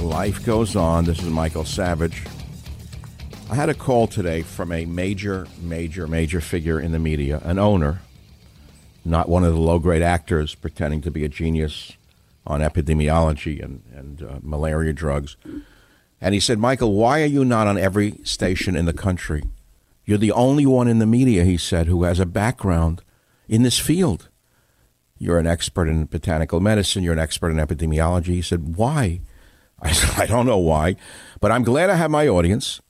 Life goes on. This is Michael Savage. I had a call today from a major, major, major figure in the media, an owner, not one of the low grade actors pretending to be a genius on epidemiology and, and uh, malaria drugs. And he said, Michael, why are you not on every station in the country? You're the only one in the media, he said, who has a background in this field. You're an expert in botanical medicine, you're an expert in epidemiology. He said, Why? I, I don't know why, but I'm glad I have my audience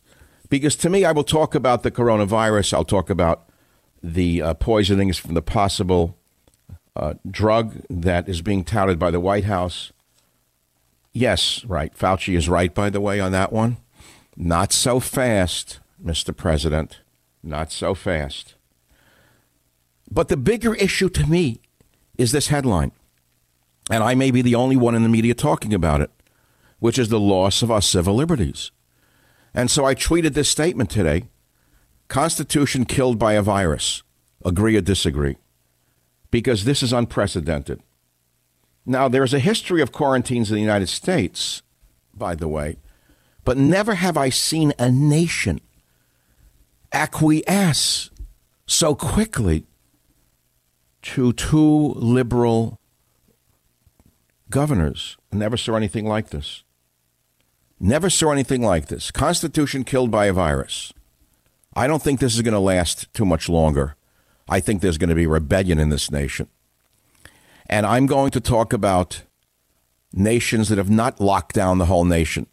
because to me, I will talk about the coronavirus. I'll talk about the uh, poisonings from the possible uh, drug that is being touted by the White House. Yes, right. Fauci is right, by the way, on that one. Not so fast, Mr. President. Not so fast. But the bigger issue to me is this headline. And I may be the only one in the media talking about it which is the loss of our civil liberties. And so I tweeted this statement today Constitution killed by a virus. Agree or disagree? Because this is unprecedented. Now, there's a history of quarantines in the United States, by the way, but never have I seen a nation acquiesce so quickly to two liberal governors. Never saw anything like this. Never saw anything like this. Constitution killed by a virus. I don't think this is going to last too much longer. I think there's going to be rebellion in this nation. And I'm going to talk about nations that have not locked down the whole nation.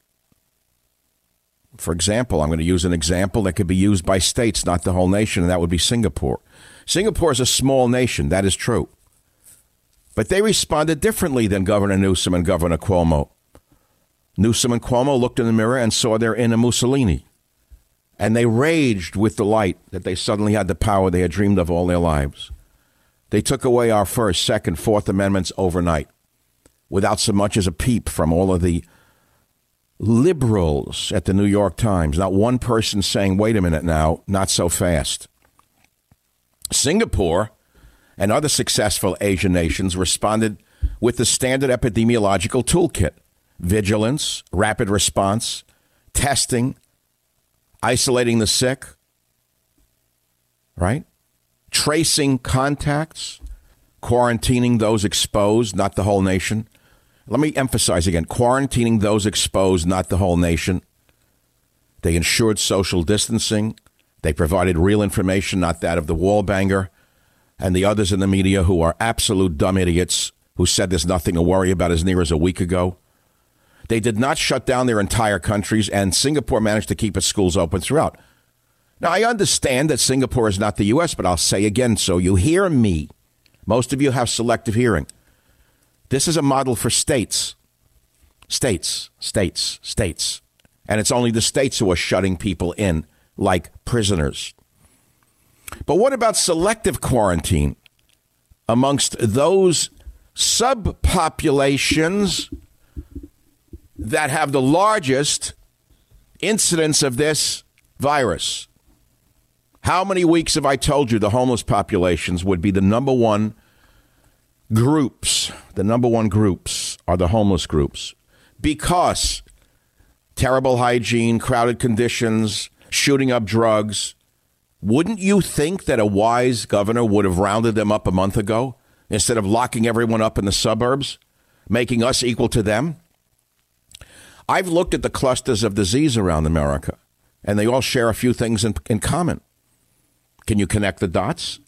For example, I'm going to use an example that could be used by states, not the whole nation, and that would be Singapore. Singapore is a small nation, that is true. But they responded differently than Governor Newsom and Governor Cuomo. Newsom and Cuomo looked in the mirror and saw their inner Mussolini. And they raged with delight that they suddenly had the power they had dreamed of all their lives. They took away our First, Second, Fourth Amendments overnight without so much as a peep from all of the liberals at the New York Times. Not one person saying, wait a minute now, not so fast. Singapore and other successful Asian nations responded with the standard epidemiological toolkit vigilance, rapid response, testing, isolating the sick, right? Tracing contacts, quarantining those exposed, not the whole nation. Let me emphasize again quarantining those exposed, not the whole nation. They ensured social distancing. They provided real information, not that of the wall banger and the others in the media who are absolute dumb idiots who said there's nothing to worry about as near as a week ago. They did not shut down their entire countries, and Singapore managed to keep its schools open throughout. Now, I understand that Singapore is not the U.S., but I'll say again so you hear me. Most of you have selective hearing. This is a model for states. States, states, states. And it's only the states who are shutting people in like prisoners. But what about selective quarantine amongst those subpopulations that have the largest incidence of this virus? How many weeks have I told you the homeless populations would be the number one groups? The number one groups are the homeless groups because terrible hygiene, crowded conditions, shooting up drugs. Wouldn't you think that a wise governor would have rounded them up a month ago instead of locking everyone up in the suburbs, making us equal to them? I've looked at the clusters of disease around America, and they all share a few things in, in common. Can you connect the dots?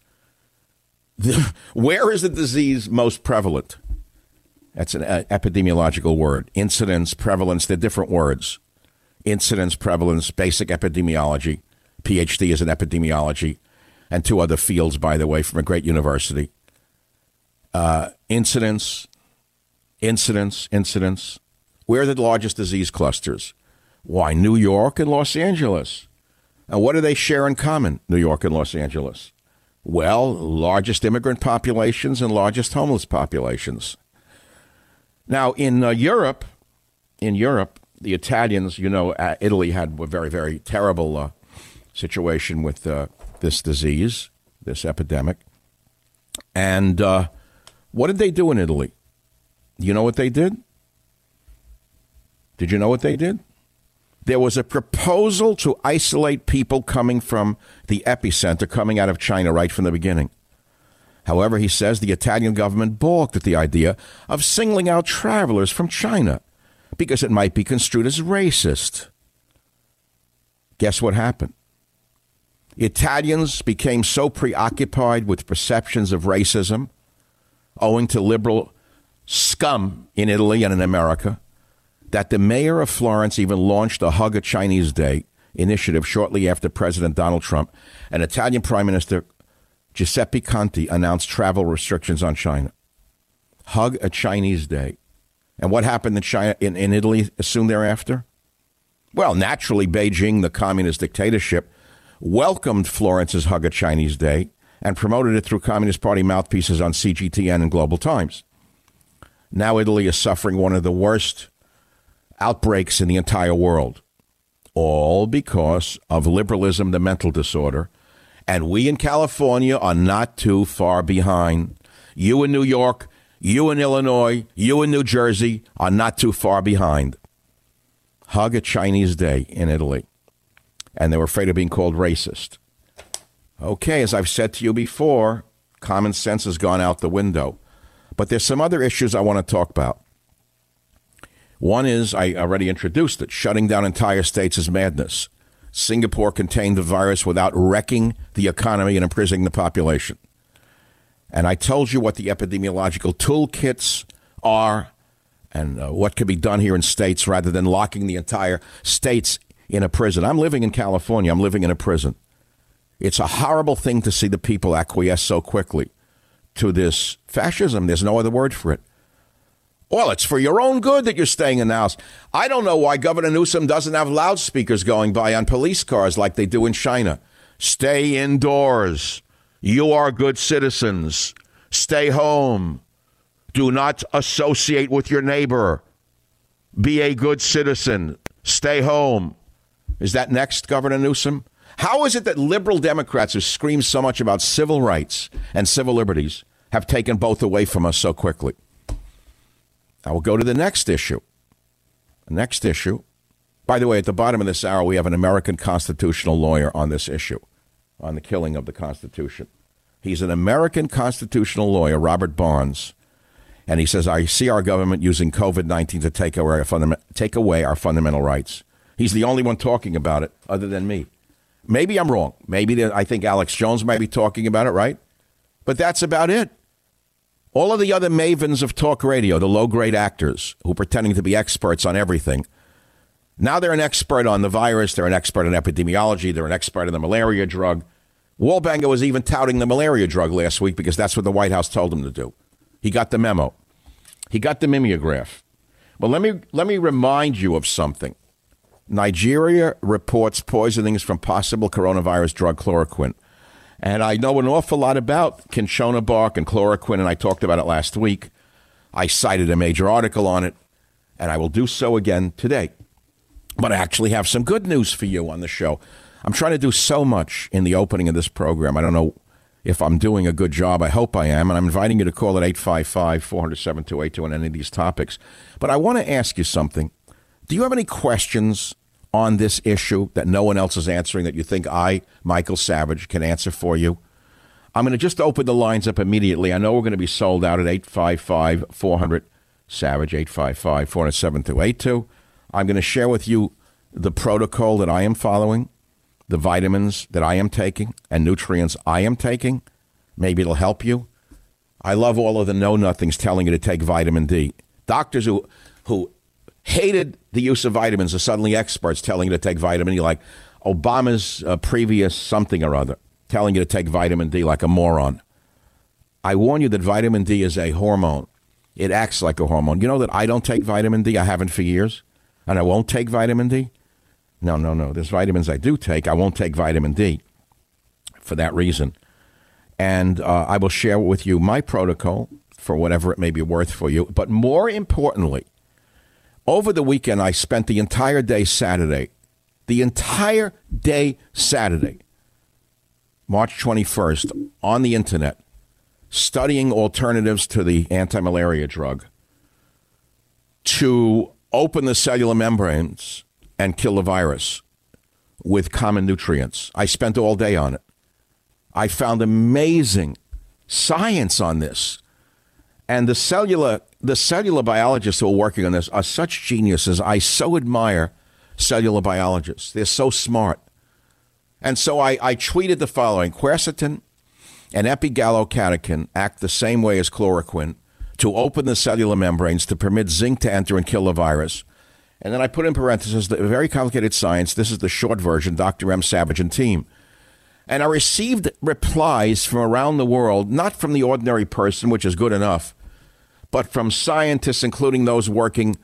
The, where is the disease most prevalent? That's an uh, epidemiological word. Incidence, prevalence, they're different words. Incidence, prevalence, basic epidemiology. PhD is in epidemiology, and two other fields, by the way, from a great university. Uh, incidence, incidence, incidence. Where are the largest disease clusters? Why, New York and Los Angeles. And what do they share in common, New York and Los Angeles? Well, largest immigrant populations and largest homeless populations. Now, in uh, Europe, in Europe, the Italians, you know, uh, Italy had a very, very terrible uh, situation with uh, this disease, this epidemic. And uh, what did they do in Italy? You know what they did? Did you know what they did? there was a proposal to isolate people coming from the epicenter, coming out of China right from the beginning. However, he says the Italian government balked at the idea of singling out travelers from China because it might be construed as racist. Guess what happened? Italians became so preoccupied with perceptions of racism owing to liberal scum in Italy and in America that the mayor of Florence even launched a Hug a Chinese Day initiative shortly after President Donald Trump and Italian Prime Minister Giuseppe Conte announced travel restrictions on China. Hug a Chinese Day. And what happened in China in, in Italy soon thereafter? Well, naturally, Beijing, the communist dictatorship, welcomed Florence's Hug a Chinese Day and promoted it through Communist Party mouthpieces on CGTN and Global Times. Now Italy is suffering one of the worst outbreaks in the entire world, all because of liberalism, the mental disorder. And we in California are not too far behind. You in New York, you in Illinois, you in New Jersey are not too far behind. Hug a Chinese Day in Italy. And they were afraid of being called racist. Okay, as I've said to you before, common sense has gone out the window. But there's some other issues I want to talk about. One is, I already introduced it, shutting down entire states is madness. Singapore contained the virus without wrecking the economy and imprisoning the population. And I told you what the epidemiological toolkits are and uh, what could be done here in states rather than locking the entire states in a prison. I'm living in California, I'm living in a prison. It's a horrible thing to see the people acquiesce so quickly to this fascism. There's no other word for it. Well, it's for your own good that you're staying in the house. I don't know why Governor Newsom doesn't have loudspeakers going by on police cars like they do in China. Stay indoors. You are good citizens. Stay home. Do not associate with your neighbor. Be a good citizen. Stay home. Is that next, Governor Newsom? How is it that liberal Democrats who scream so much about civil rights and civil liberties have taken both away from us so quickly? I will go to the next issue. The next issue. By the way, at the bottom of this hour, we have an American constitutional lawyer on this issue, on the killing of the Constitution. He's an American constitutional lawyer, Robert Barnes. And he says, I see our government using COVID 19 to take away, our take away our fundamental rights. He's the only one talking about it other than me. Maybe I'm wrong. Maybe I think Alex Jones might be talking about it, right? But that's about it. All of the other mavens of talk radio, the low grade actors who are pretending to be experts on everything, now they're an expert on the virus, they're an expert in epidemiology, they're an expert in the malaria drug. Wallbanger was even touting the malaria drug last week because that's what the White House told him to do. He got the memo. He got the mimeograph. But let me let me remind you of something. Nigeria reports poisonings from possible coronavirus drug chloroquine. And I know an awful lot about cinchona bark and chloroquine, and I talked about it last week. I cited a major article on it, and I will do so again today. But I actually have some good news for you on the show. I'm trying to do so much in the opening of this program. I don't know if I'm doing a good job. I hope I am. And I'm inviting you to call at 855 400 7282 on any of these topics. But I want to ask you something. Do you have any questions on this issue that no one else is answering that you think I, Michael Savage, can answer for you? I'm going to just open the lines up immediately. I know we're going to be sold out at 855 400 Savage, 855 400 7282. I'm going to share with you the protocol that I am following, the vitamins that I am taking, and nutrients I am taking. Maybe it'll help you. I love all of the know nothings telling you to take vitamin D. Doctors who, who hated the use of vitamins are suddenly experts telling you to take vitamin D, like Obama's uh, previous something or other, telling you to take vitamin D like a moron. I warn you that vitamin D is a hormone. It acts like a hormone. You know that I don't take vitamin D. I haven't for years, and I won't take vitamin D. No, no, no. There's vitamins I do take. I won't take vitamin D for that reason. And uh, I will share with you my protocol for whatever it may be worth for you. But more importantly, over the weekend, I spent the entire day Saturday, the entire day Saturday, March 21st, on the internet, studying alternatives to the anti malaria drug to open the cellular membranes and kill the virus with common nutrients. I spent all day on it. I found amazing science on this. And the cellular the cellular biologists who are working on this are such geniuses. I so admire cellular biologists. They're so smart. And so I, I tweeted the following quercetin and epigallocatechin act the same way as chloroquine to open the cellular membranes to permit zinc to enter and kill the virus. And then I put in parentheses the very complicated science. This is the short version, Dr. M. Savage and team. And I received replies from around the world, not from the ordinary person, which is good enough, but from scientists, including those working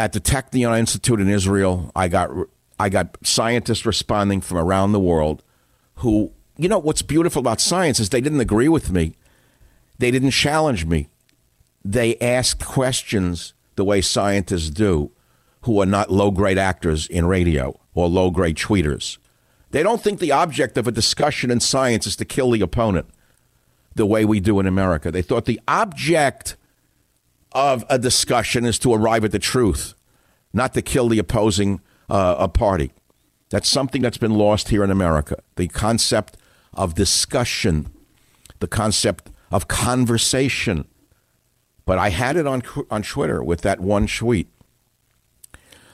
at the Technion Institute in Israel. I got I got scientists responding from around the world who, you know, what's beautiful about science is they didn't agree with me. They didn't challenge me. They asked questions the way scientists do who are not low grade actors in radio or low grade tweeters. They don't think the object of a discussion in science is to kill the opponent the way we do in America. They thought the object of a discussion is to arrive at the truth, not to kill the opposing uh, a party. That's something that's been lost here in America. The concept of discussion, the concept of conversation. But I had it on on Twitter with that one tweet.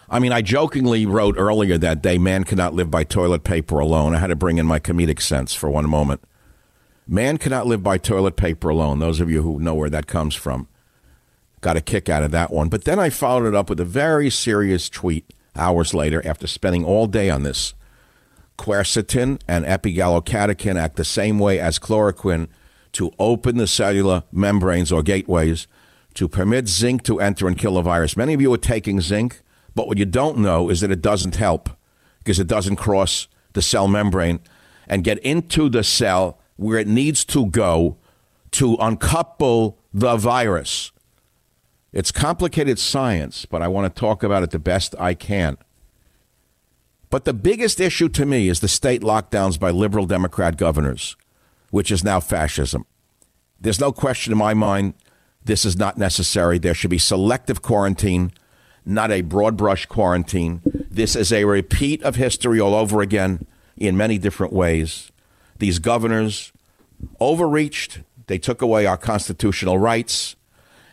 I mean, I jokingly wrote earlier that day, man cannot live by toilet paper alone. I had to bring in my comedic sense for one moment. Man cannot live by toilet paper alone. Those of you who know where that comes from got a kick out of that one. But then I followed it up with a very serious tweet hours later after spending all day on this. Quercetin and epigallocatechin act the same way as chloroquine to open the cellular membranes or gateways to permit zinc to enter and kill a virus. Many of you are taking zinc, but what you don't know is that it doesn't help because it doesn't cross the cell membrane and get into the cell where it needs to go to uncouple the virus. It's complicated science, but I want to talk about it the best I can. But the biggest issue to me is the state lockdowns by liberal Democrat governors, which is now fascism. There's no question in my mind this is not necessary. There should be selective quarantine, not a broad brush quarantine. This is a repeat of history all over again in many different ways. These governors overreached. They took away our constitutional rights.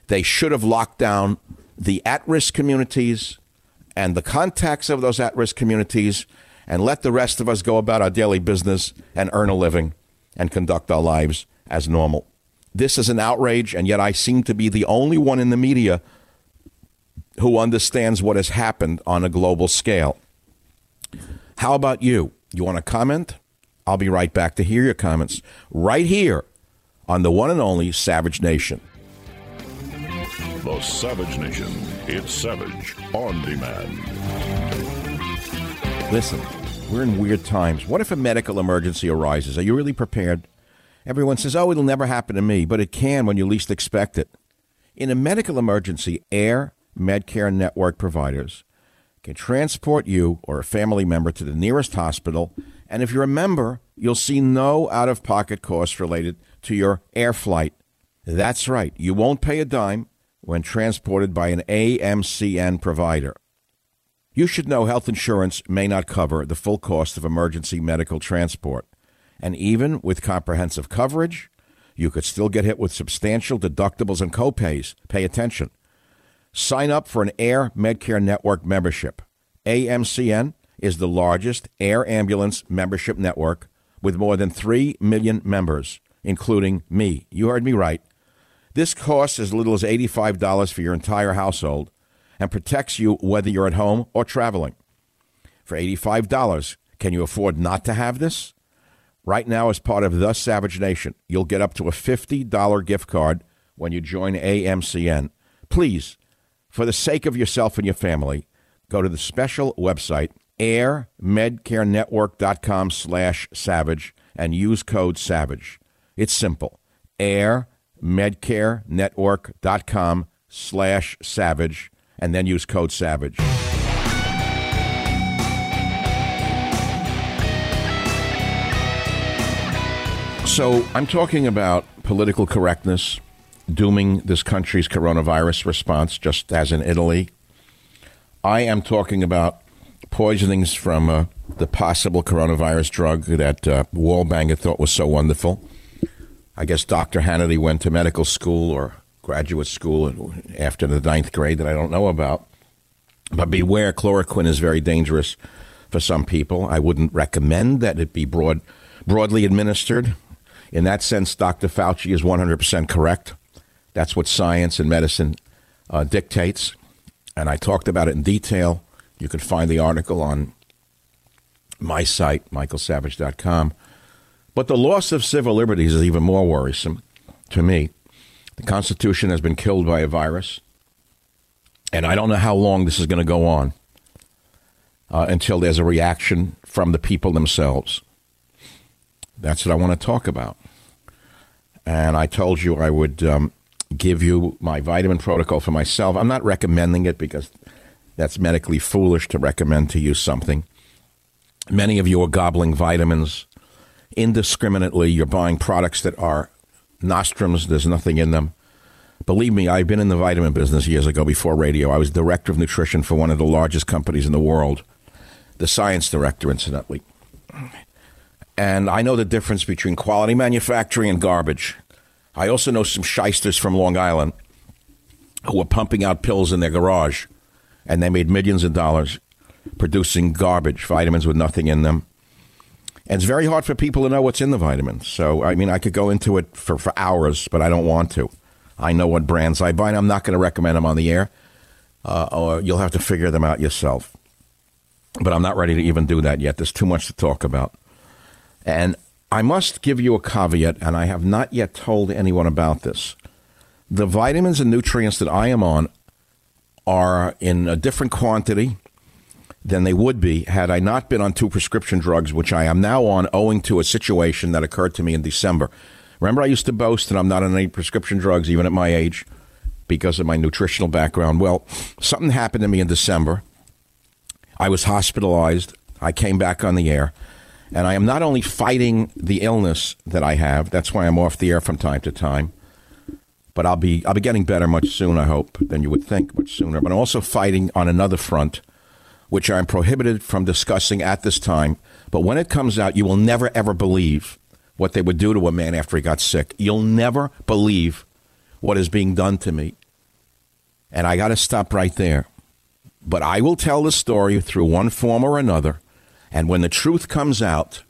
They should have locked down the at risk communities and the contacts of those at risk communities and let the rest of us go about our daily business and earn a living and conduct our lives as normal. this is an outrage, and yet I seem to be the only one in the media who understands what has happened on a global scale. How about you? You want to comment? I'll be right back to hear your comments right here on the one and only Savage Nation. The Savage Nation. It's Savage on demand. Listen, we're in weird times. What if a medical emergency arises? Are you really prepared? Everyone says, oh, it'll never happen to me, but it can when you least expect it. In a medical emergency, Air Medcare network providers can transport you or a family member to the nearest hospital. And if you're a member, you'll see no out of pocket costs related to your air flight. That's right, you won't pay a dime when transported by an AMCN provider. You should know health insurance may not cover the full cost of emergency medical transport. And even with comprehensive coverage, you could still get hit with substantial deductibles and copays. Pay attention. Sign up for an Air Medcare Network membership. AMCN is the largest air ambulance membership network with more than 3 million members, including me. You heard me right. This costs as little as $85 for your entire household and protects you whether you're at home or traveling. For $85, can you afford not to have this? Right now, as part of The Savage Nation, you'll get up to a $50 gift card when you join AMCN. Please, for the sake of yourself and your family, go to the special website, airmedcarenetwork.com slash savage, and use code SAVAGE. It's simple. airmedcarenetwork.com slash savage, and then use code SAVAGE. So I'm talking about political correctness dooming this country's coronavirus response, just as in Italy. I am talking about poisonings from uh, the possible coronavirus drug that uh, Wallbanger thought was so wonderful. I guess Dr. Hannity went to medical school or graduate school after the ninth grade that I don't know about. But beware, chloroquine is very dangerous for some people. I wouldn't recommend that it be broad, broadly administered. In that sense, Dr. Fauci is 100% correct. That's what science and medicine uh, dictates. And I talked about it in detail. You can find the article on my site, michaelsavage.com. But the loss of civil liberties is even more worrisome to me. The Constitution has been killed by a virus. And I don't know how long this is going to go on uh, until there's a reaction from the people themselves. That's what I want to talk about. And I told you I would um, give you my vitamin protocol for myself. I'm not recommending it because that's medically foolish to recommend to you something. Many of you are gobbling vitamins indiscriminately. You're buying products that are nostrums, there's nothing in them. Believe me, I've been in the vitamin business years ago before radio. I was director of nutrition for one of the largest companies in the world, the science director, incidentally. And I know the difference between quality manufacturing and garbage. I also know some shysters from Long Island who were pumping out pills in their garage, and they made millions of dollars producing garbage, vitamins with nothing in them. And it's very hard for people to know what's in the vitamins. So, I mean, I could go into it for, for hours, but I don't want to. I know what brands I buy, and I'm not going to recommend them on the air, uh, or you'll have to figure them out yourself. But I'm not ready to even do that yet. There's too much to talk about. And I must give you a caveat, and I have not yet told anyone about this. The vitamins and nutrients that I am on are in a different quantity than they would be had I not been on two prescription drugs, which I am now on owing to a situation that occurred to me in December. Remember, I used to boast that I'm not on any prescription drugs, even at my age, because of my nutritional background. Well, something happened to me in December. I was hospitalized. I came back on the air. And I am not only fighting the illness that I have, that's why I'm off the air from time to time, but I'll be I'll be getting better much sooner, I hope, than you would think, much sooner. But I'm also fighting on another front, which I'm prohibited from discussing at this time. But when it comes out, you will never ever believe what they would do to a man after he got sick. You'll never believe what is being done to me. And I got to stop right there. But I will tell the story through one form or another and when the truth comes out,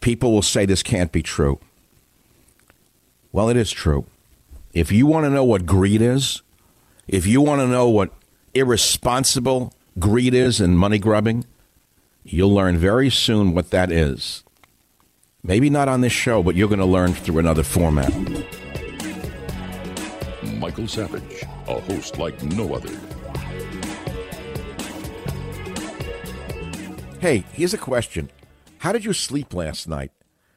people will say this can't be true. Well, it is true. If you want to know what greed is, if you want to know what irresponsible greed is and money grubbing, you'll learn very soon what that is. Maybe not on this show, but you're going to learn through another format. Michael Savage, a host like no other. Hey, here's a question How did you sleep last night?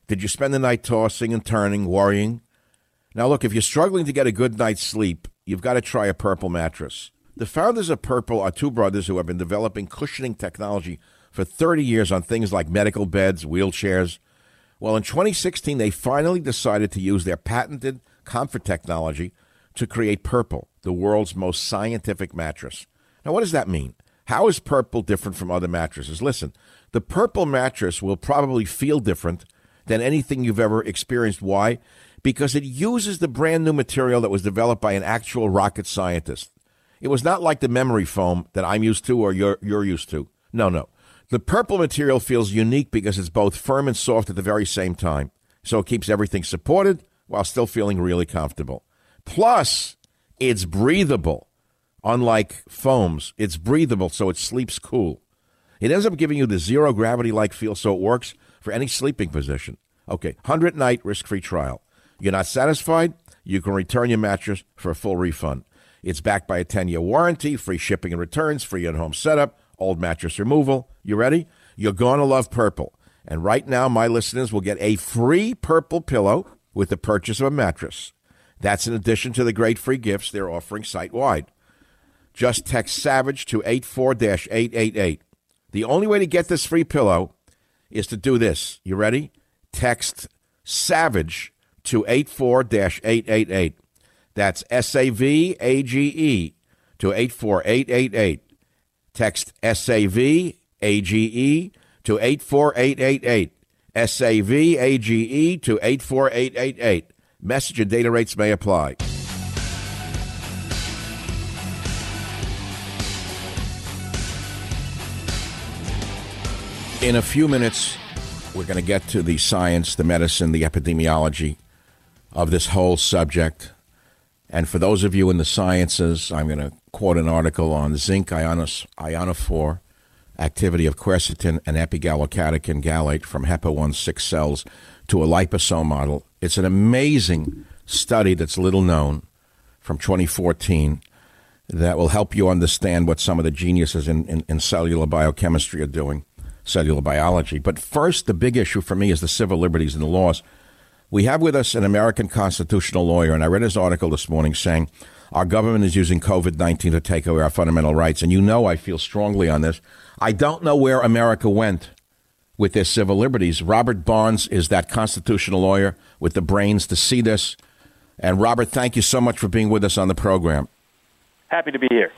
Did you spend the night tossing and turning, worrying? Now, look, if you're struggling to get a good night's sleep, you've got to try a purple mattress. The founders of Purple are two brothers who have been developing cushioning technology for 30 years on things like medical beds, wheelchairs. Well, in 2016, they finally decided to use their patented comfort technology to create Purple, the world's most scientific mattress. Now, what does that mean? How is Purple different from other mattresses? Listen, the Purple mattress will probably feel different than anything you've ever experienced. Why? Because it uses the brand new material that was developed by an actual rocket scientist. It was not like the memory foam that I'm used to or you're, you're used to. No, no. The purple material feels unique because it's both firm and soft at the very same time. So it keeps everything supported while still feeling really comfortable. Plus, it's breathable. Unlike foams, it's breathable so it sleeps cool. It ends up giving you the zero gravity like feel so it works for any sleeping position. Okay, 100 night risk free trial. You're not satisfied? You can return your mattress for a full refund. It's backed by a 10 year warranty, free shipping and returns, free in home setup, old mattress removal. You ready? You're going to love purple. And right now, my listeners will get a free purple pillow with the purchase of a mattress. That's in addition to the great free gifts they're offering site wide. Just text SAVAGE to 84 888. The only way to get this free pillow is to do this. You ready? Text SAVAGE to 84 888. That's S A V A G E to 84888. Text S A V A G E to 84888. S A V A G E to 84888. Message and data rates may apply. In a few minutes, we're going to get to the science, the medicine, the epidemiology of this whole subject. And for those of you in the sciences, I'm going to quote an article on zinc ionos, ionophore activity of quercetin and epigallocatechin gallate from HEPA16 cells to a liposome model. It's an amazing study that's little known from 2014 that will help you understand what some of the geniuses in, in, in cellular biochemistry are doing, cellular biology. But first, the big issue for me is the civil liberties and the laws. We have with us an American constitutional lawyer, and I read his article this morning saying our government is using COVID 19 to take away our fundamental rights. And you know I feel strongly on this. I don't know where America went with their civil liberties. Robert Barnes is that constitutional lawyer with the brains to see this. And Robert, thank you so much for being with us on the program. Happy to be here.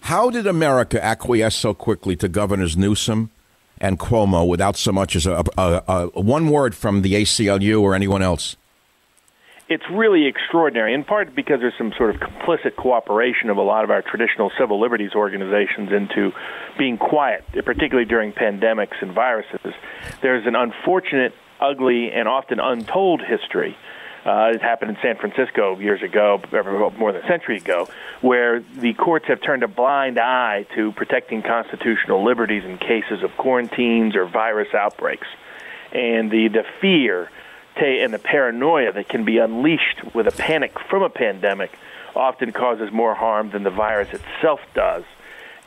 How did America acquiesce so quickly to Governors Newsom and Cuomo without so much as a, a, a, one word from the ACLU or anyone else? It's really extraordinary, in part because there's some sort of complicit cooperation of a lot of our traditional civil liberties organizations into being quiet, particularly during pandemics and viruses. There's an unfortunate, ugly, and often untold history uh, it happened in San Francisco years ago, more than a century ago, where the courts have turned a blind eye to protecting constitutional liberties in cases of quarantines or virus outbreaks. And the, the fear and the paranoia that can be unleashed with a panic from a pandemic often causes more harm than the virus itself does.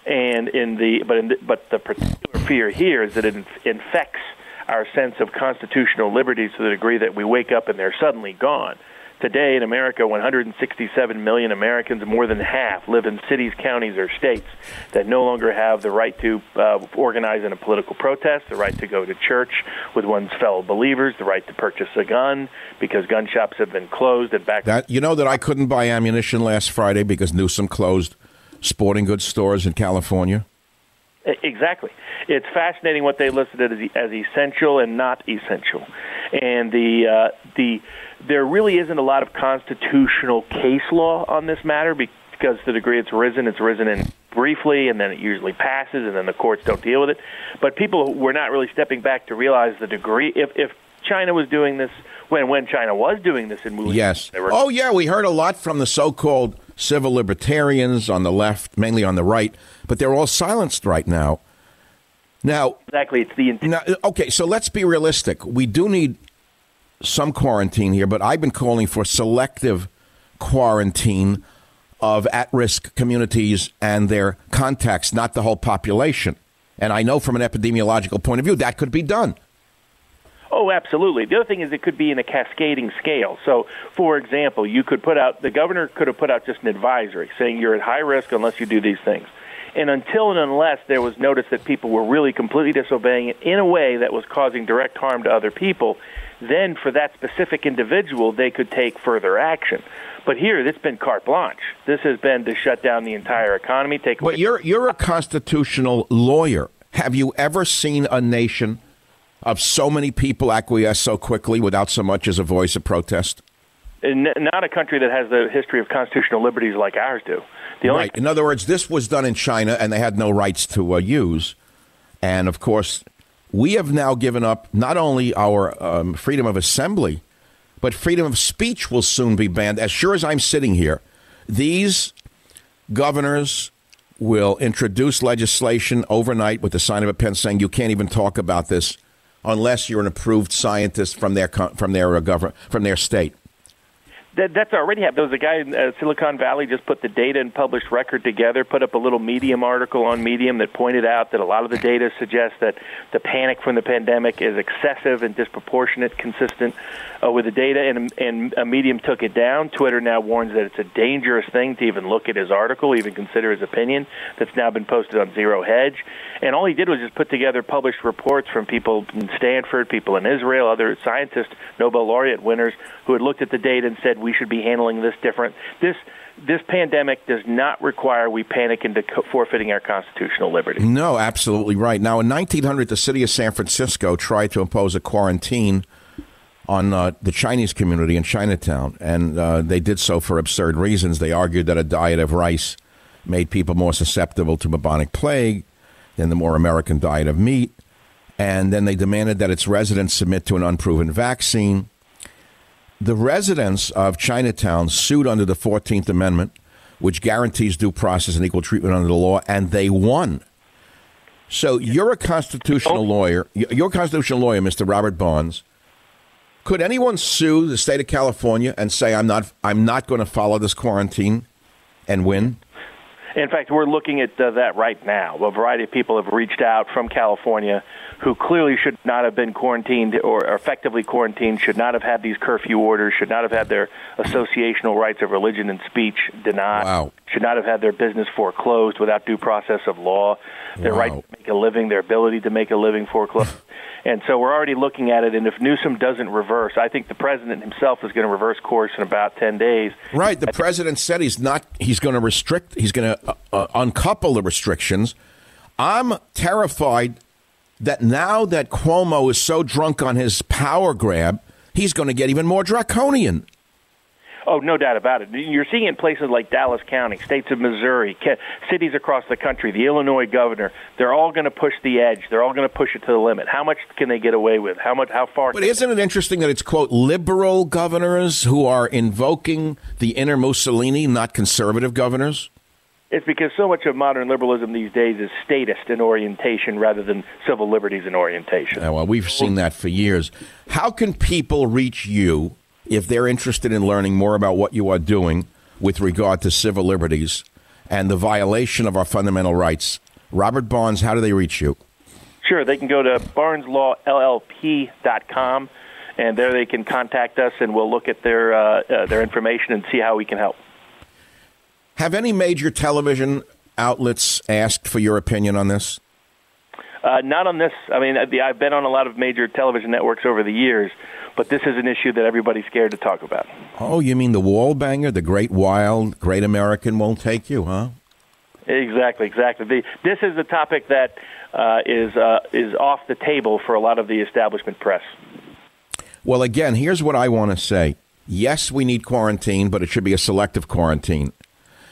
And in the but in the, but the particular fear here is that it infects our sense of constitutional liberties to the degree that we wake up and they're suddenly gone. Today in America, 167 million Americans, more than half, live in cities, counties, or states that no longer have the right to uh, organize in a political protest, the right to go to church with one's fellow believers, the right to purchase a gun because gun shops have been closed and back. That you know that I couldn't buy ammunition last Friday because Newsom closed sporting goods stores in California. Exactly. It's fascinating what they listed as, as essential and not essential, and the uh, the there really isn't a lot of constitutional case law on this matter because the degree it's risen, it's risen in briefly, and then it usually passes, and then the courts don't deal with it. But people were not really stepping back to realize the degree if if China was doing this when when China was doing this in Wuhan. Yes. oh yeah, we heard a lot from the so-called civil libertarians on the left, mainly on the right, but they're all silenced right now. Now, exactly, it's the now, okay. So let's be realistic. We do need some quarantine here, but I've been calling for selective quarantine of at-risk communities and their contacts, not the whole population. And I know from an epidemiological point of view that could be done. Oh, absolutely. The other thing is it could be in a cascading scale. So, for example, you could put out the governor could have put out just an advisory saying you're at high risk unless you do these things. And until and unless there was notice that people were really completely disobeying it in a way that was causing direct harm to other people, then for that specific individual, they could take further action. But here, it's been carte blanche. This has been to shut down the entire economy. Take. But you're you're a constitutional lawyer. Have you ever seen a nation of so many people acquiesce so quickly without so much as a voice of protest? Not a country that has the history of constitutional liberties like ours do. The right. In other words, this was done in China, and they had no rights to uh, use. And of course, we have now given up not only our um, freedom of assembly, but freedom of speech will soon be banned. As sure as I'm sitting here, these governors will introduce legislation overnight with the sign of a pen saying you can't even talk about this unless you're an approved scientist from their from their uh, government from their state that, that's already happened. There was a guy in uh, Silicon Valley just put the data and published record together, put up a little Medium article on Medium that pointed out that a lot of the data suggests that the panic from the pandemic is excessive and disproportionate, consistent uh, with the data, and, and a Medium took it down. Twitter now warns that it's a dangerous thing to even look at his article, even consider his opinion. That's now been posted on Zero Hedge, and all he did was just put together published reports from people in Stanford, people in Israel, other scientists, Nobel laureate winners who had looked at the data and said we should be handling this different. This this pandemic does not require we panic into forfeiting our constitutional liberty. No, absolutely right. Now, in 1900, the city of San Francisco tried to impose a quarantine on uh, the Chinese community in Chinatown, and uh, they did so for absurd reasons. They argued that a diet of rice made people more susceptible to bubonic plague than the more American diet of meat. And then they demanded that its residents submit to an unproven vaccine. The residents of Chinatown sued under the 14th Amendment, which guarantees due process and equal treatment under the law, and they won. So you're a constitutional lawyer. You're a constitutional lawyer, Mr. Robert Barnes. Could anyone sue the state of California and say I'm not I'm not going to follow this quarantine and win? In fact, we're looking at uh, that right now. A variety of people have reached out from California who clearly should not have been quarantined or effectively quarantined, should not have had these curfew orders, should not have had their associational rights of religion and speech denied, wow. should not have had their business foreclosed without due process of law, their wow. right to make a living, their ability to make a living foreclosed. And so we're already looking at it. And if Newsom doesn't reverse, I think the president himself is going to reverse course in about ten days. Right. The president said he's not. He's going to restrict. He's going to uh, uh, uncouple the restrictions. I'm terrified that now that Cuomo is so drunk on his power grab, he's going to get even more draconian. Oh, no doubt about it. You're seeing it in places like Dallas County, states of Missouri, cities across the country, the Illinois governor. They're all going to push the edge. They're all going to push it to the limit. How much can they get away with? How much? How far? But isn't it interesting that it's quote liberal governors who are invoking the inner Mussolini, not conservative governors? It's because so much of modern liberalism these days is statist in orientation rather than civil liberties in orientation. Yeah, well, we've seen that for years. How can people reach you if they're interested in learning more about what you are doing with regard to civil liberties and the violation of our fundamental rights. Robert Barnes, how do they reach you? Sure, they can go to barneslawllp.com, and there they can contact us, and we'll look at their uh, uh, their information and see how we can help. Have any major television outlets asked for your opinion on this? Uh, not on this. I mean, I've been on a lot of major television networks over the years, but this is an issue that everybody's scared to talk about. Oh, you mean the wall banger, the great wild, great American won't take you, huh? Exactly, exactly. The, this is a topic that uh, is uh, is off the table for a lot of the establishment press. Well, again, here's what I want to say. Yes, we need quarantine, but it should be a selective quarantine.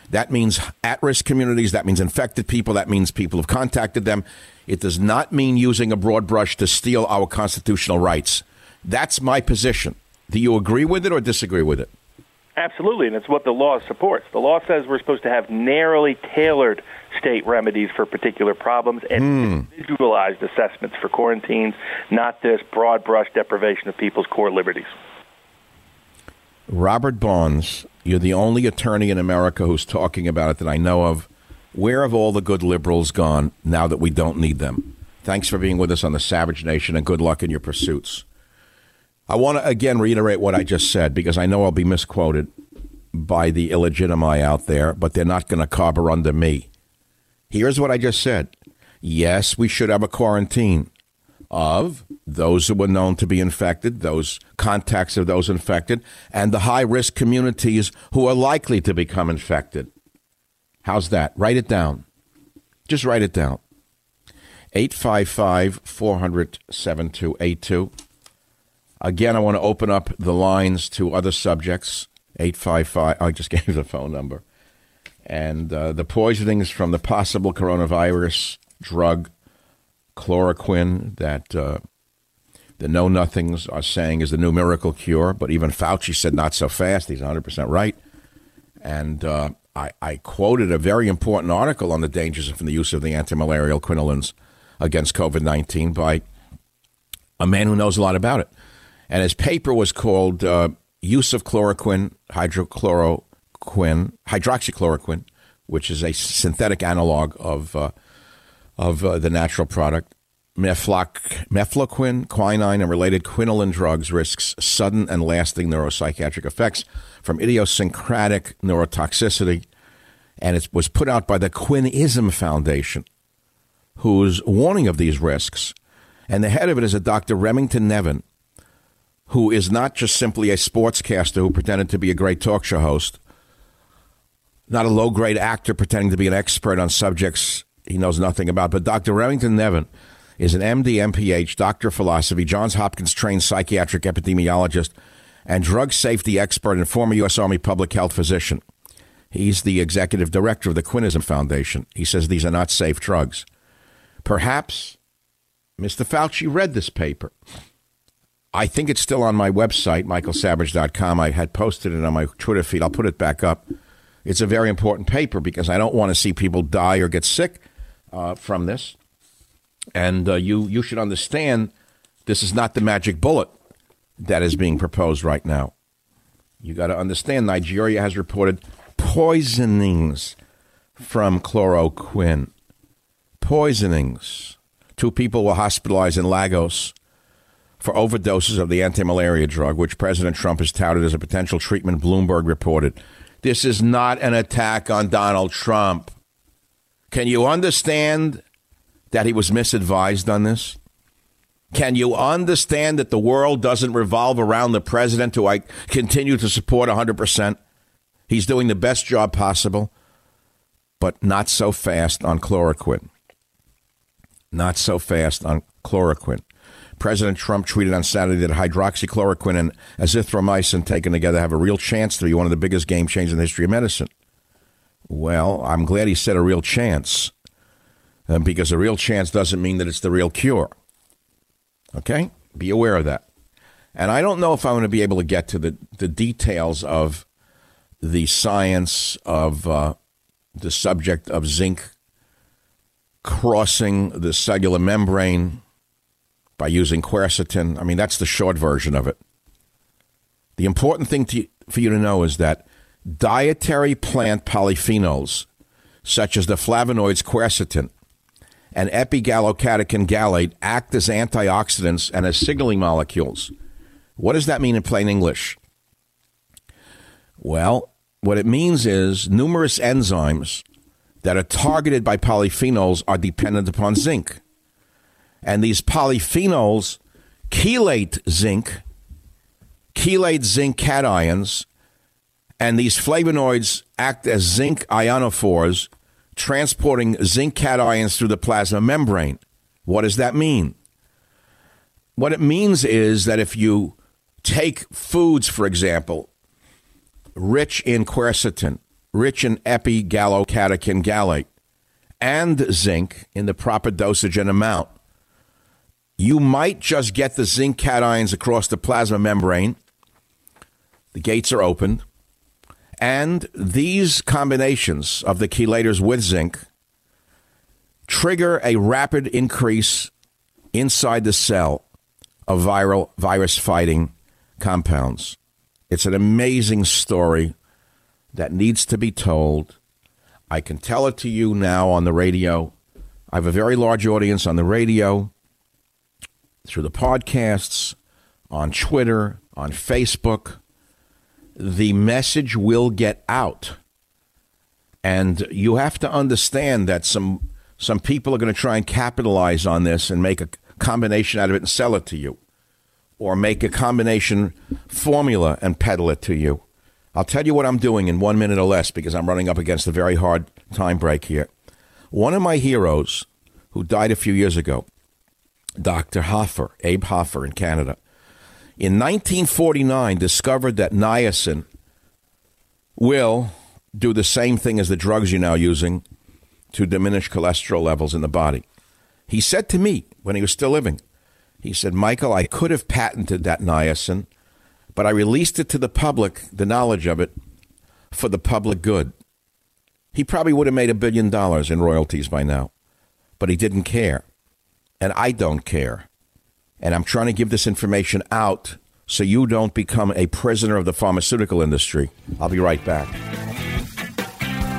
That means at risk communities, that means infected people, that means people have contacted them. It does not mean using a broad brush to steal our constitutional rights. That's my position. Do you agree with it or disagree with it? Absolutely, and it's what the law supports. The law says we're supposed to have narrowly tailored state remedies for particular problems and mm. individualized assessments for quarantines, not this broad brush deprivation of people's core liberties. Robert Barnes, you're the only attorney in America who's talking about it that I know of. Where have all the good liberals gone now that we don't need them? Thanks for being with us on the Savage Nation and good luck in your pursuits. I want to again reiterate what I just said because I know I'll be misquoted by the illegitimi out there, but they're not going to carber under me. Here's what I just said. Yes, we should have a quarantine of those who were known to be infected, those contacts of those infected, and the high risk communities who are likely to become infected. How's that? Write it down. Just write it down. 855 400 7282. Again, I want to open up the lines to other subjects. 855, I just gave the phone number. And uh, the poisonings from the possible coronavirus drug chloroquine that uh, the know nothings are saying is the new miracle cure, but even Fauci said not so fast. He's 100% right. And uh, I, I, quoted a very important article on the dangers from the use of the antimalarial quinolines against COVID 19 by a man who knows a lot about it. And his paper was called uh, Use of Chloroquine, Hydrochloroquine, Hydroxychloroquine, which is a synthetic analog of, uh, of uh, the natural product. Mefloc- mefloquine, quinine, and related quinoline drugs risks sudden and lasting neuropsychiatric effects from idiosyncratic neurotoxicity. And it was put out by the Quinism Foundation, who's warning of these risks. And the head of it is a Dr. Remington Nevin, who is not just simply a sportscaster who pretended to be a great talk show host, not a low grade actor pretending to be an expert on subjects he knows nothing about, but Dr. Remington Nevin is an MD, MPH, doctor of philosophy, Johns Hopkins trained psychiatric epidemiologist, and drug safety expert and former U.S. Army public health physician. He's the executive director of the Quinism Foundation. He says these are not safe drugs. Perhaps Mr. Fauci read this paper I think it's still on my website, michaelsavage.com. I had posted it on my Twitter feed. I'll put it back up. It's a very important paper because I don't want to see people die or get sick uh, from this. And uh, you, you should understand this is not the magic bullet that is being proposed right now. You got to understand Nigeria has reported poisonings from chloroquine. Poisonings. Two people were hospitalized in Lagos for overdoses of the anti-malaria drug, which President Trump has touted as a potential treatment, Bloomberg reported. This is not an attack on Donald Trump. Can you understand that he was misadvised on this? Can you understand that the world doesn't revolve around the president, who I continue to support 100%? He's doing the best job possible, but not so fast on chloroquine. Not so fast on chloroquine. President Trump tweeted on Saturday that hydroxychloroquine and azithromycin taken together have a real chance to be one of the biggest game changers in the history of medicine. Well, I'm glad he said a real chance uh, because a real chance doesn't mean that it's the real cure. Okay? Be aware of that. And I don't know if I'm going to be able to get to the, the details of the science of uh, the subject of zinc crossing the cellular membrane by using quercetin. I mean, that's the short version of it. The important thing to, for you to know is that dietary plant polyphenols, such as the flavonoids quercetin and epigallocatechin gallate, act as antioxidants and as signaling molecules. What does that mean in plain English? Well, what it means is numerous enzymes that are targeted by polyphenols are dependent upon zinc. And these polyphenols chelate zinc, chelate zinc cations, and these flavonoids act as zinc ionophores, transporting zinc cations through the plasma membrane. What does that mean? What it means is that if you take foods, for example, rich in quercetin, rich in epigallocatechin gallate, and zinc in the proper dosage and amount, you might just get the zinc cations across the plasma membrane. The gates are opened. And these combinations of the chelators with zinc trigger a rapid increase inside the cell of viral virus fighting compounds. It's an amazing story that needs to be told. I can tell it to you now on the radio. I have a very large audience on the radio, through the podcasts, on Twitter, on Facebook. The message will get out. And you have to understand that some some people are going to try and capitalize on this and make a combination out of it and sell it to you, or make a combination formula and peddle it to you. I'll tell you what I'm doing in one minute or less because I'm running up against a very hard time break here. One of my heroes who died a few years ago, Dr. Hoffer, Abe Hoffer in Canada, in 1949 discovered that niacin will do the same thing as the drugs you're now using to diminish cholesterol levels in the body. He said to me when he was still living, he said, Michael, I could have patented that niacin, but I released it to the public, the knowledge of it, for the public good. He probably would have made a billion dollars in royalties by now, but he didn't care. And I don't care. And I'm trying to give this information out so you don't become a prisoner of the pharmaceutical industry. I'll be right back.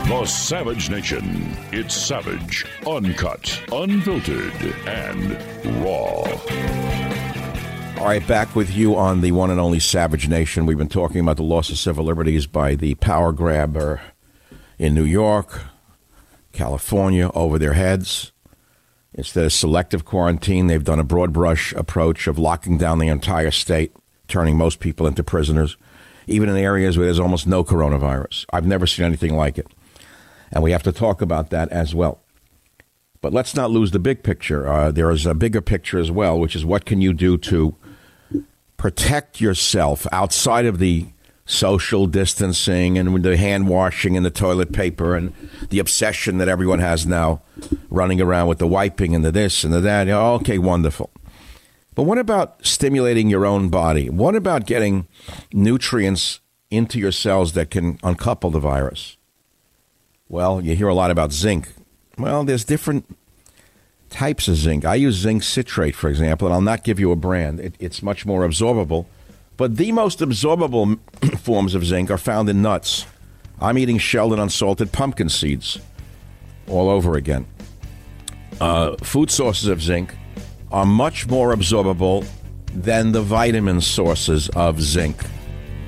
The Savage Nation. It's savage, uncut, unfiltered, and raw. All right, back with you on the one and only Savage Nation. We've been talking about the loss of civil liberties by the power grabber in New York, California, over their heads. Instead of selective quarantine, they've done a broad brush approach of locking down the entire state, turning most people into prisoners, even in areas where there's almost no coronavirus. I've never seen anything like it. And we have to talk about that as well. But let's not lose the big picture. Uh, there is a bigger picture as well, which is what can you do to protect yourself outside of the social distancing and the hand washing and the toilet paper and the obsession that everyone has now running around with the wiping and the this and the that. Okay, wonderful. But what about stimulating your own body? What about getting nutrients into your cells that can uncouple the virus? Well, you hear a lot about zinc. Well, there's different types of zinc. I use zinc citrate, for example, and I'll not give you a brand. It, it's much more absorbable. But the most absorbable forms of zinc are found in nuts. I'm eating shelled and unsalted pumpkin seeds all over again. Uh, food sources of zinc are much more absorbable than the vitamin sources of zinc.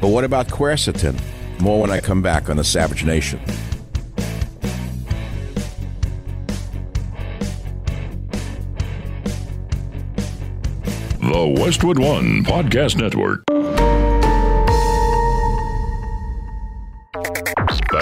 But what about quercetin? More when I come back on the Savage Nation. The Westwood One Podcast Network.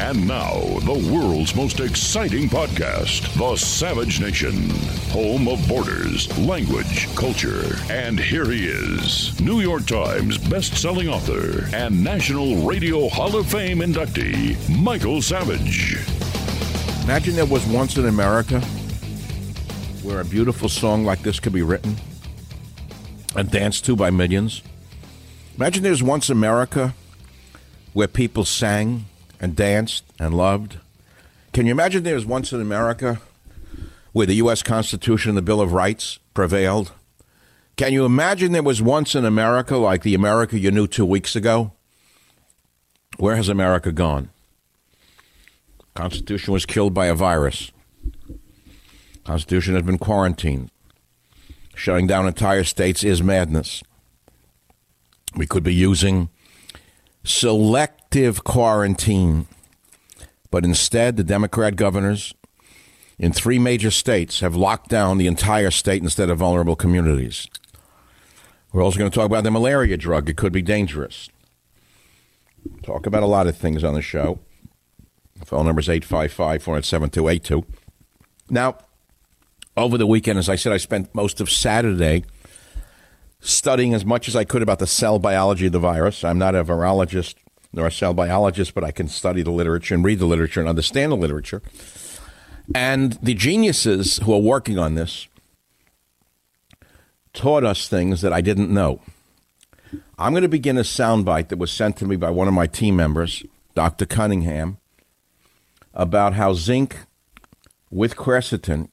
And now, the world's most exciting podcast, The Savage Nation, home of borders, language, culture. And here he is, New York Times best-selling author and National Radio Hall of Fame inductee, Michael Savage. Imagine there was once in America where a beautiful song like this could be written and danced to by millions. Imagine there's once America where people sang and danced and loved. Can you imagine there was once in America where the U.S. Constitution and the Bill of Rights prevailed? Can you imagine there was once in America like the America you knew two weeks ago? Where has America gone? Constitution was killed by a virus. Constitution has been quarantined. Shutting down entire states is madness. We could be using selective quarantine. But instead, the Democrat governors in three major states have locked down the entire state instead of vulnerable communities. We're also going to talk about the malaria drug. It could be dangerous. Talk about a lot of things on the show. Phone number is 855 407 Now, over the weekend, as I said, I spent most of Saturday studying as much as I could about the cell biology of the virus. I'm not a virologist nor a cell biologist, but I can study the literature and read the literature and understand the literature. And the geniuses who are working on this taught us things that I didn't know. I'm going to begin a soundbite that was sent to me by one of my team members, Dr. Cunningham, about how zinc with quercetin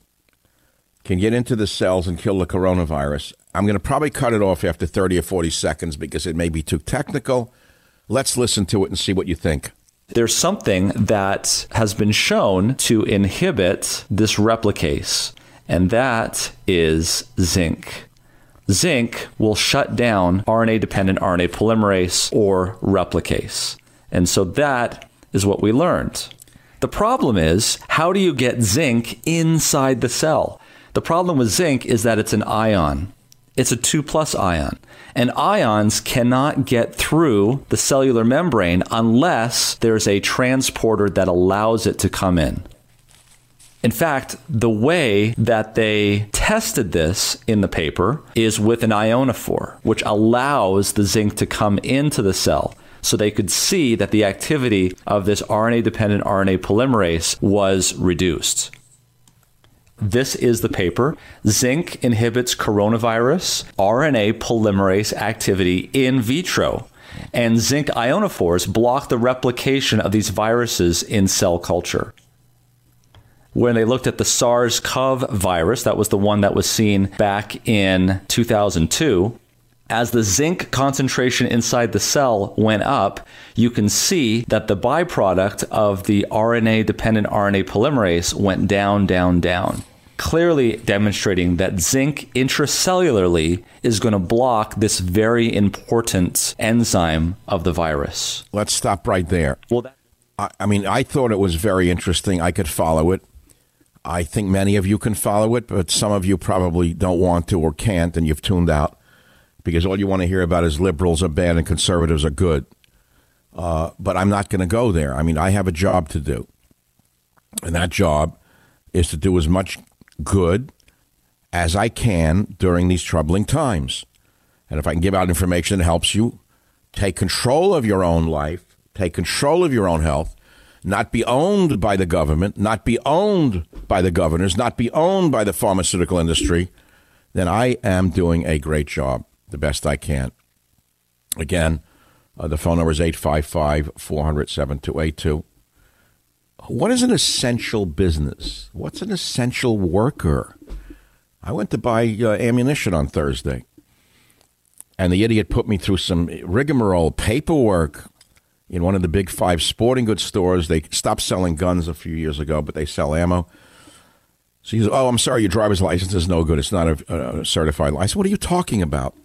can get into the cells and kill the coronavirus. I'm going to probably cut it off after 30 or 40 seconds because it may be too technical. Let's listen to it and see what you think. There's something that has been shown to inhibit this replicase, and that is zinc. Zinc will shut down RNA dependent RNA polymerase or replicase. And so that is what we learned. The problem is, how do you get zinc inside the cell? The problem with zinc is that it's an ion. It's a 2 plus ion. And ions cannot get through the cellular membrane unless there's a transporter that allows it to come in. In fact, the way that they tested this in the paper is with an ionophore, which allows the zinc to come into the cell. So they could see that the activity of this RNA dependent RNA polymerase was reduced. This is the paper. Zinc inhibits coronavirus RNA polymerase activity in vitro. And zinc ionophores block the replication of these viruses in cell culture when they looked at the SARS CoV virus, that was the one that was seen back in 2002. As the zinc concentration inside the cell went up, you can see that the byproduct of the RNA dependent RNA polymerase went down, down, down. Clearly demonstrating that zinc intracellularly is going to block this very important enzyme of the virus. Let's stop right there. Well, that- I, I mean, I thought it was very interesting. I could follow it. I think many of you can follow it, but some of you probably don't want to or can't, and you've tuned out because all you want to hear about is liberals are bad and conservatives are good. Uh, but I'm not going to go there. I mean, I have a job to do, and that job is to do as much good as I can during these troubling times. And if I can give out information that helps you take control of your own life, take control of your own health, not be owned by the government, not be owned by the governors, not be owned by the pharmaceutical industry, then I am doing a great job, the best I can. Again, uh, the phone number is 855 400 7282. What is an essential business? What's an essential worker? I went to buy uh, ammunition on Thursday, and the idiot put me through some rigmarole paperwork in one of the big five sporting goods stores. They stopped selling guns a few years ago, but they sell ammo. So he says, Oh, I'm sorry, your driver's license is no good. It's not a, a certified license. What are you talking about?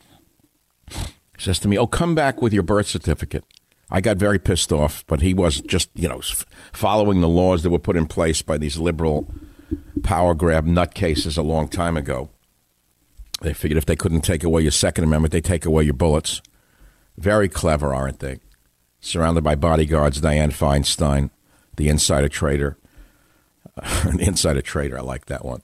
Says to me, Oh, come back with your birth certificate. I got very pissed off, but he was just, you know, following the laws that were put in place by these liberal power grab nutcases a long time ago. They figured if they couldn't take away your Second Amendment, they take away your bullets. Very clever, aren't they? surrounded by bodyguards, Dianne Feinstein, the insider trader. an insider trader, I like that one.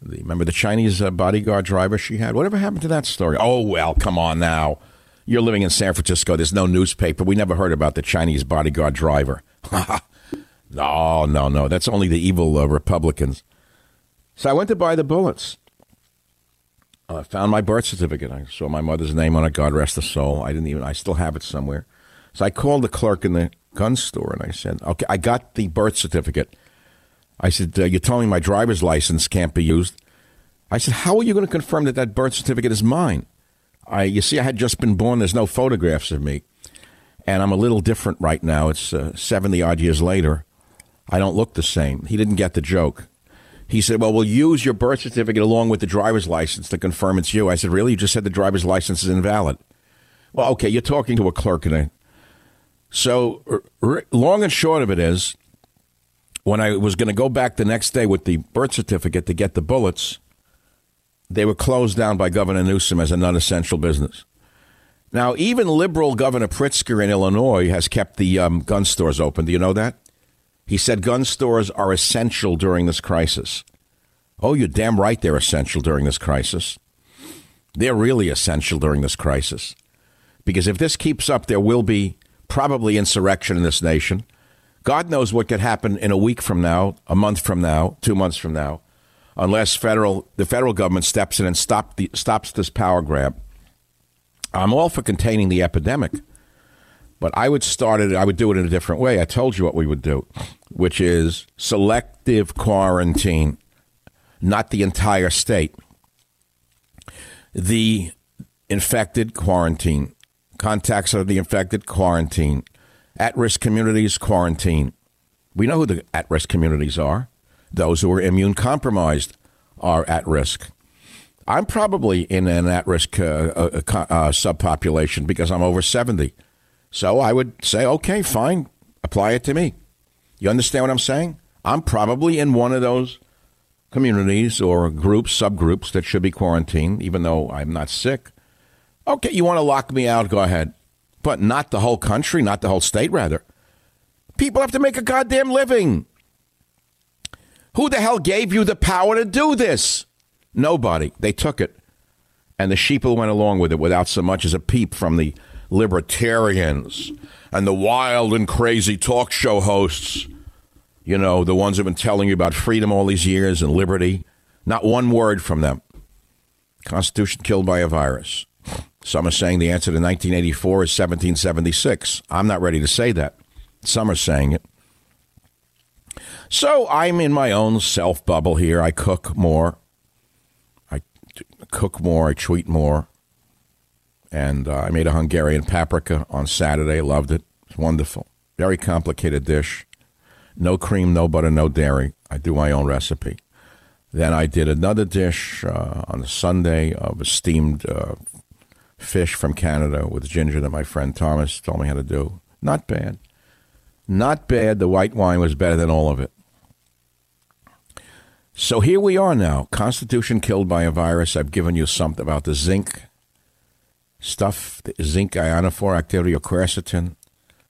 The, remember the Chinese uh, bodyguard driver she had? Whatever happened to that story? Oh, well, come on now. You're living in San Francisco. There's no newspaper. We never heard about the Chinese bodyguard driver. no, no, no. That's only the evil uh, Republicans. So I went to buy the bullets. I uh, found my birth certificate. I saw my mother's name on it. God rest her soul. I didn't even. I still have it somewhere. So I called the clerk in the gun store and I said, okay, I got the birth certificate. I said, uh, you told me my driver's license can't be used. I said, how are you going to confirm that that birth certificate is mine? I, you see, I had just been born. There's no photographs of me. And I'm a little different right now. It's uh, 70 odd years later. I don't look the same. He didn't get the joke. He said, well, we'll use your birth certificate along with the driver's license to confirm it's you. I said, really? You just said the driver's license is invalid. Well, okay, you're talking to a clerk in a so, r- long and short of it is, when I was going to go back the next day with the birth certificate to get the bullets, they were closed down by Governor Newsom as a non essential business. Now, even liberal Governor Pritzker in Illinois has kept the um, gun stores open. Do you know that? He said gun stores are essential during this crisis. Oh, you're damn right they're essential during this crisis. They're really essential during this crisis. Because if this keeps up, there will be probably insurrection in this nation. God knows what could happen in a week from now, a month from now, two months from now, unless federal the federal government steps in and stop the, stops this power grab. I'm all for containing the epidemic, but I would start it. I would do it in a different way. I told you what we would do, which is selective quarantine, not the entire state. The infected quarantine, contacts of the infected quarantine, at risk communities quarantine. We know who the at risk communities are. Those who are immune compromised are at risk. I'm probably in an at risk uh, uh, uh, subpopulation because I'm over 70. So I would say, okay, fine, apply it to me. You understand what I'm saying? I'm probably in one of those communities or groups, subgroups that should be quarantined, even though I'm not sick. Okay, you want to lock me out? Go ahead. But not the whole country, not the whole state, rather. People have to make a goddamn living. Who the hell gave you the power to do this? Nobody. They took it. And the sheeple went along with it without so much as a peep from the libertarians and the wild and crazy talk show hosts. You know, the ones who've been telling you about freedom all these years and liberty. Not one word from them. Constitution killed by a virus. Some are saying the answer to 1984 is 1776. I'm not ready to say that. Some are saying it. So I'm in my own self bubble here. I cook more. I cook more. I tweet more. And uh, I made a Hungarian paprika on Saturday. Loved it. It's wonderful. Very complicated dish. No cream, no butter, no dairy. I do my own recipe. Then I did another dish uh, on Sunday of a steamed uh, fish from Canada with ginger that my friend Thomas told me how to do. Not bad. Not bad. The white wine was better than all of it. So here we are now. Constitution killed by a virus. I've given you something about the zinc stuff, the zinc ionophore activity or quercetin.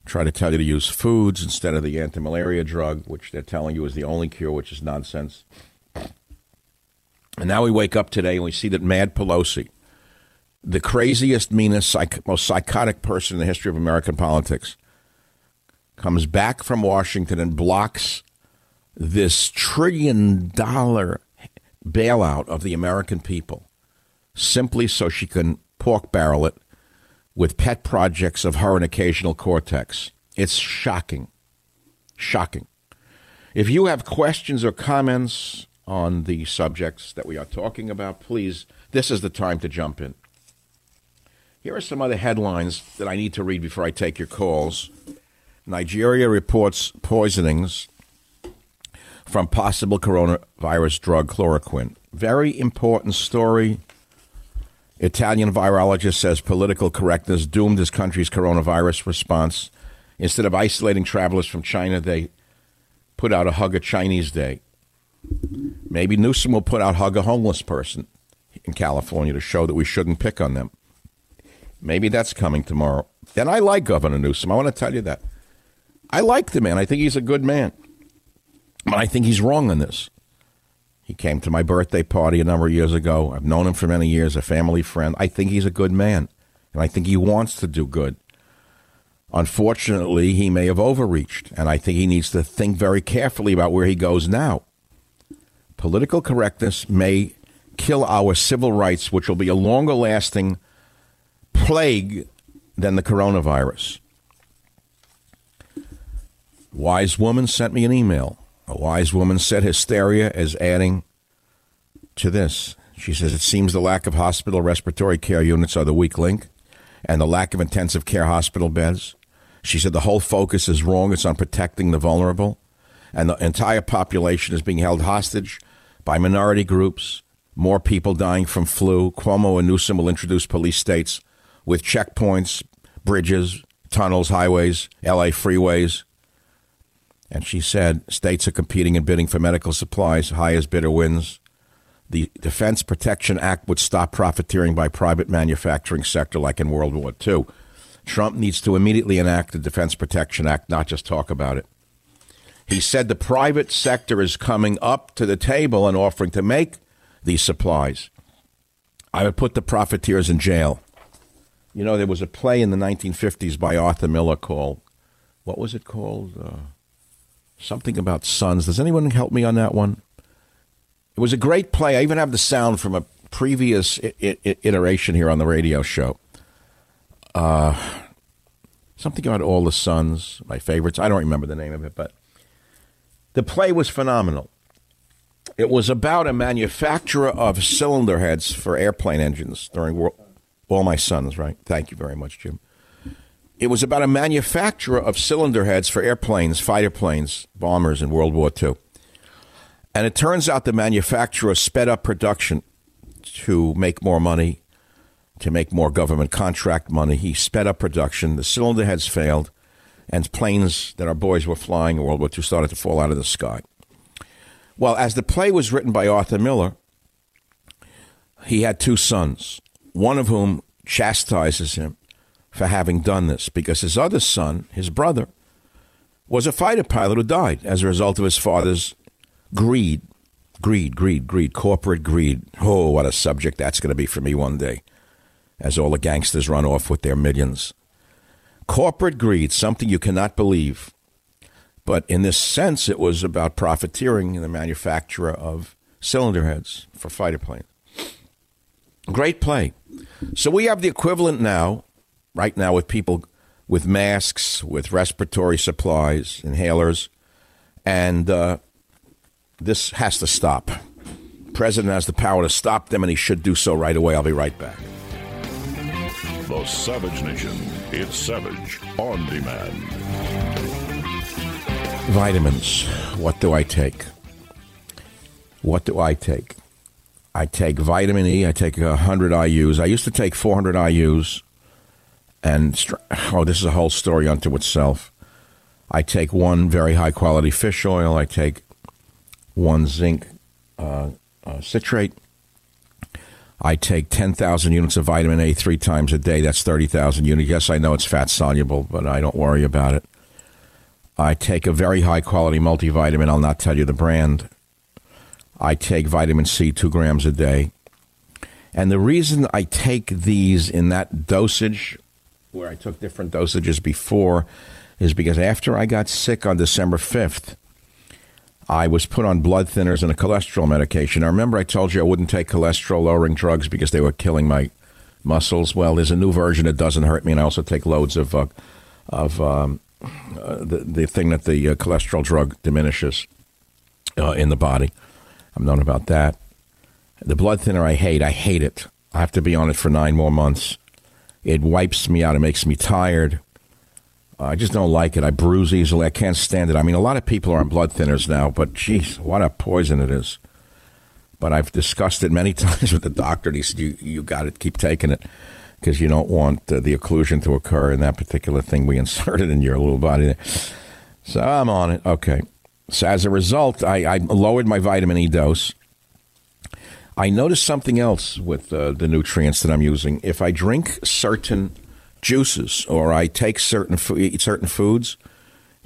Try to tell you to use foods instead of the anti-malaria drug, which they're telling you is the only cure, which is nonsense. And now we wake up today and we see that Mad Pelosi, the craziest, meanest, psych- most psychotic person in the history of American politics, comes back from Washington and blocks this trillion dollar bailout of the American people simply so she can pork barrel it with pet projects of her and occasional cortex. It's shocking. Shocking. If you have questions or comments on the subjects that we are talking about, please, this is the time to jump in. Here are some other headlines that I need to read before I take your calls. Nigeria reports poisonings from possible coronavirus drug chloroquine. Very important story. Italian virologist says political correctness doomed his country's coronavirus response. Instead of isolating travelers from China, they put out a hug a Chinese day. Maybe Newsom will put out hug a homeless person in California to show that we shouldn't pick on them. Maybe that's coming tomorrow. And I like Governor Newsom. I want to tell you that. I like the man. I think he's a good man. But I think he's wrong on this. He came to my birthday party a number of years ago. I've known him for many years, a family friend. I think he's a good man, and I think he wants to do good. Unfortunately, he may have overreached, and I think he needs to think very carefully about where he goes now. Political correctness may kill our civil rights, which will be a longer lasting plague than the coronavirus. Wise woman sent me an email. A wise woman said hysteria is adding to this. She says it seems the lack of hospital respiratory care units are the weak link and the lack of intensive care hospital beds. She said the whole focus is wrong. It's on protecting the vulnerable. And the entire population is being held hostage by minority groups, more people dying from flu. Cuomo and Newsom will introduce police states with checkpoints, bridges, tunnels, highways, LA freeways. And she said states are competing and bidding for medical supplies. Highest bidder wins. The Defense Protection Act would stop profiteering by private manufacturing sector like in World War II. Trump needs to immediately enact the Defense Protection Act, not just talk about it. He said the private sector is coming up to the table and offering to make these supplies. I would put the profiteers in jail. You know, there was a play in the 1950s by Arthur Miller called, what was it called? Uh, something about sons. Does anyone help me on that one? It was a great play. I even have the sound from a previous I- I- iteration here on the radio show. Uh, something about all the sons, my favorites. I don't remember the name of it, but the play was phenomenal. It was about a manufacturer of cylinder heads for airplane engines during World. All my sons, right? Thank you very much, Jim. It was about a manufacturer of cylinder heads for airplanes, fighter planes, bombers in World War II. And it turns out the manufacturer sped up production to make more money, to make more government contract money. He sped up production. The cylinder heads failed, and planes that our boys were flying in World War II started to fall out of the sky. Well, as the play was written by Arthur Miller, he had two sons, one of whom chastises him for having done this because his other son, his brother, was a fighter pilot who died as a result of his father's greed. Greed, greed, greed, corporate greed. Oh, what a subject that's going to be for me one day as all the gangsters run off with their millions. Corporate greed, something you cannot believe. But in this sense, it was about profiteering in the manufacture of cylinder heads for fighter planes. Great play. So we have the equivalent now, right now, with people with masks, with respiratory supplies, inhalers, and uh, this has to stop. President has the power to stop them, and he should do so right away. I'll be right back. The Savage Nation. It's Savage on demand. Vitamins. What do I take? What do I take? I take vitamin E. I take 100 IUs. I used to take 400 IUs. And, oh, this is a whole story unto itself. I take one very high quality fish oil. I take one zinc uh, uh, citrate. I take 10,000 units of vitamin A three times a day. That's 30,000 units. Yes, I know it's fat soluble, but I don't worry about it. I take a very high quality multivitamin. I'll not tell you the brand. I take vitamin C two grams a day. And the reason I take these in that dosage, where I took different dosages before, is because after I got sick on December 5th, I was put on blood thinners and a cholesterol medication. I remember I told you I wouldn't take cholesterol lowering drugs because they were killing my muscles. Well, there's a new version that doesn't hurt me, and I also take loads of uh, of um, uh, the the thing that the uh, cholesterol drug diminishes uh, in the body. I've known about that. The blood thinner I hate. I hate it. I have to be on it for nine more months. It wipes me out. It makes me tired. I just don't like it. I bruise easily. I can't stand it. I mean, a lot of people are on blood thinners now, but geez, what a poison it is. But I've discussed it many times with the doctor. And he said, "You you got to Keep taking it because you don't want uh, the occlusion to occur in that particular thing we inserted in your little body." So I'm on it. Okay. So as a result, I, I lowered my vitamin E dose. I noticed something else with uh, the nutrients that I'm using. If I drink certain juices or I take certain eat certain foods,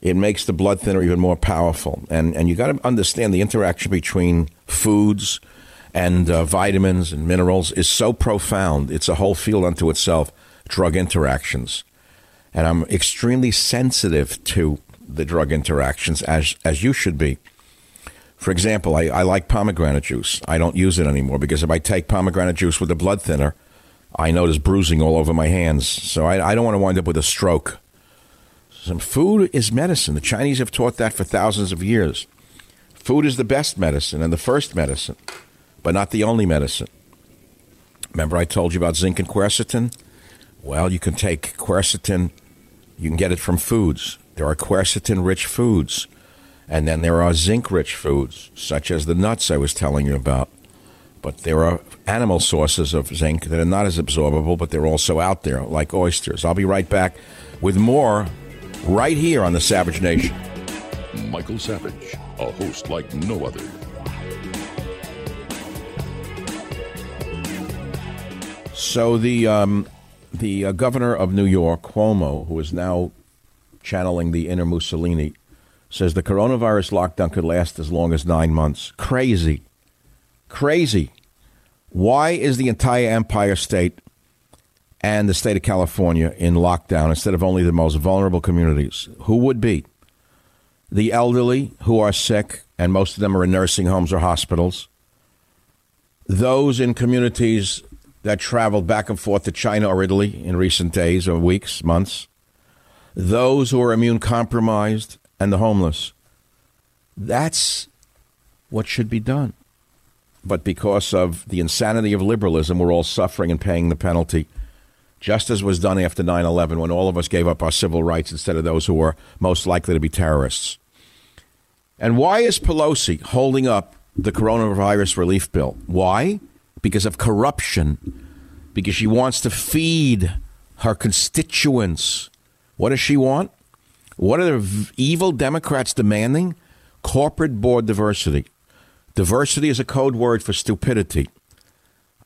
it makes the blood thinner even more powerful. And and you got to understand the interaction between foods and uh, vitamins and minerals is so profound. It's a whole field unto itself. Drug interactions, and I'm extremely sensitive to the drug interactions as as you should be. For example, I, I like pomegranate juice. I don't use it anymore because if I take pomegranate juice with a blood thinner, I notice bruising all over my hands. So I, I don't want to wind up with a stroke. Some food is medicine. The Chinese have taught that for thousands of years. Food is the best medicine and the first medicine, but not the only medicine. Remember, I told you about zinc and quercetin? Well, you can take quercetin, you can get it from foods. There are quercetin rich foods. And then there are zinc rich foods, such as the nuts I was telling you about. But there are animal sources of zinc that are not as absorbable, but they're also out there, like oysters. I'll be right back with more right here on the Savage Nation. Michael Savage, a host like no other. So the um, the uh, governor of New York, Cuomo, who is now channeling the inner Mussolini, says the coronavirus lockdown could last as long as nine months. Crazy. Crazy. Why is the entire Empire State and the state of California in lockdown instead of only the most vulnerable communities? Who would be? The elderly who are sick, and most of them are in nursing homes or hospitals. Those in communities that traveled back and forth to China or Italy in recent days or weeks, months. Those who are immune compromised and the homeless. That's what should be done. But because of the insanity of liberalism, we're all suffering and paying the penalty, just as was done after 9 11 when all of us gave up our civil rights instead of those who were most likely to be terrorists. And why is Pelosi holding up the coronavirus relief bill? Why? Because of corruption, because she wants to feed her constituents. What does she want? What are the evil Democrats demanding? Corporate board diversity. Diversity is a code word for stupidity.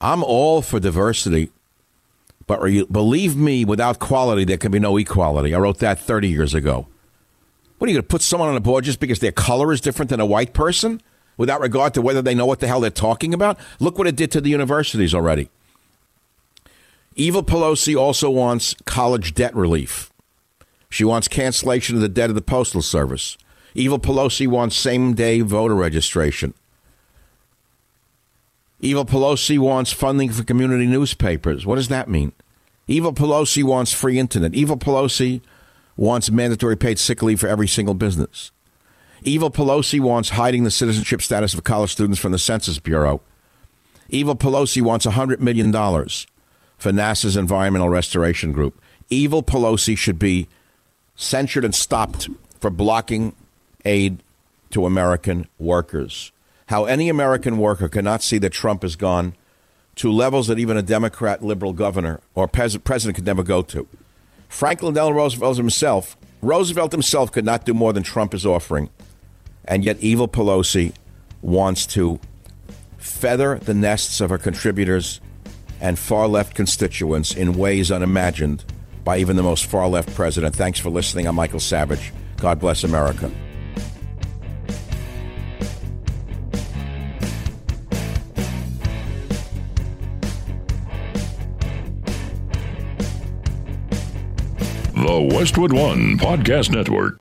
I'm all for diversity, but believe me, without quality, there can be no equality. I wrote that 30 years ago. What are you going to put someone on a board just because their color is different than a white person without regard to whether they know what the hell they're talking about? Look what it did to the universities already. Evil Pelosi also wants college debt relief. She wants cancellation of the debt of the Postal Service. Evil Pelosi wants same day voter registration. Evil Pelosi wants funding for community newspapers. What does that mean? Evil Pelosi wants free internet. Evil Pelosi wants mandatory paid sick leave for every single business. Evil Pelosi wants hiding the citizenship status of college students from the Census Bureau. Evil Pelosi wants $100 million for NASA's Environmental Restoration Group. Evil Pelosi should be censured and stopped for blocking aid to American workers. How any American worker cannot see that Trump has gone to levels that even a Democrat liberal governor or president could never go to. Franklin Delano Roosevelt himself, Roosevelt himself could not do more than Trump is offering. And yet, evil Pelosi wants to feather the nests of her contributors and far left constituents in ways unimagined by even the most far left president. Thanks for listening. I'm Michael Savage. God bless America. The Westwood One Podcast Network.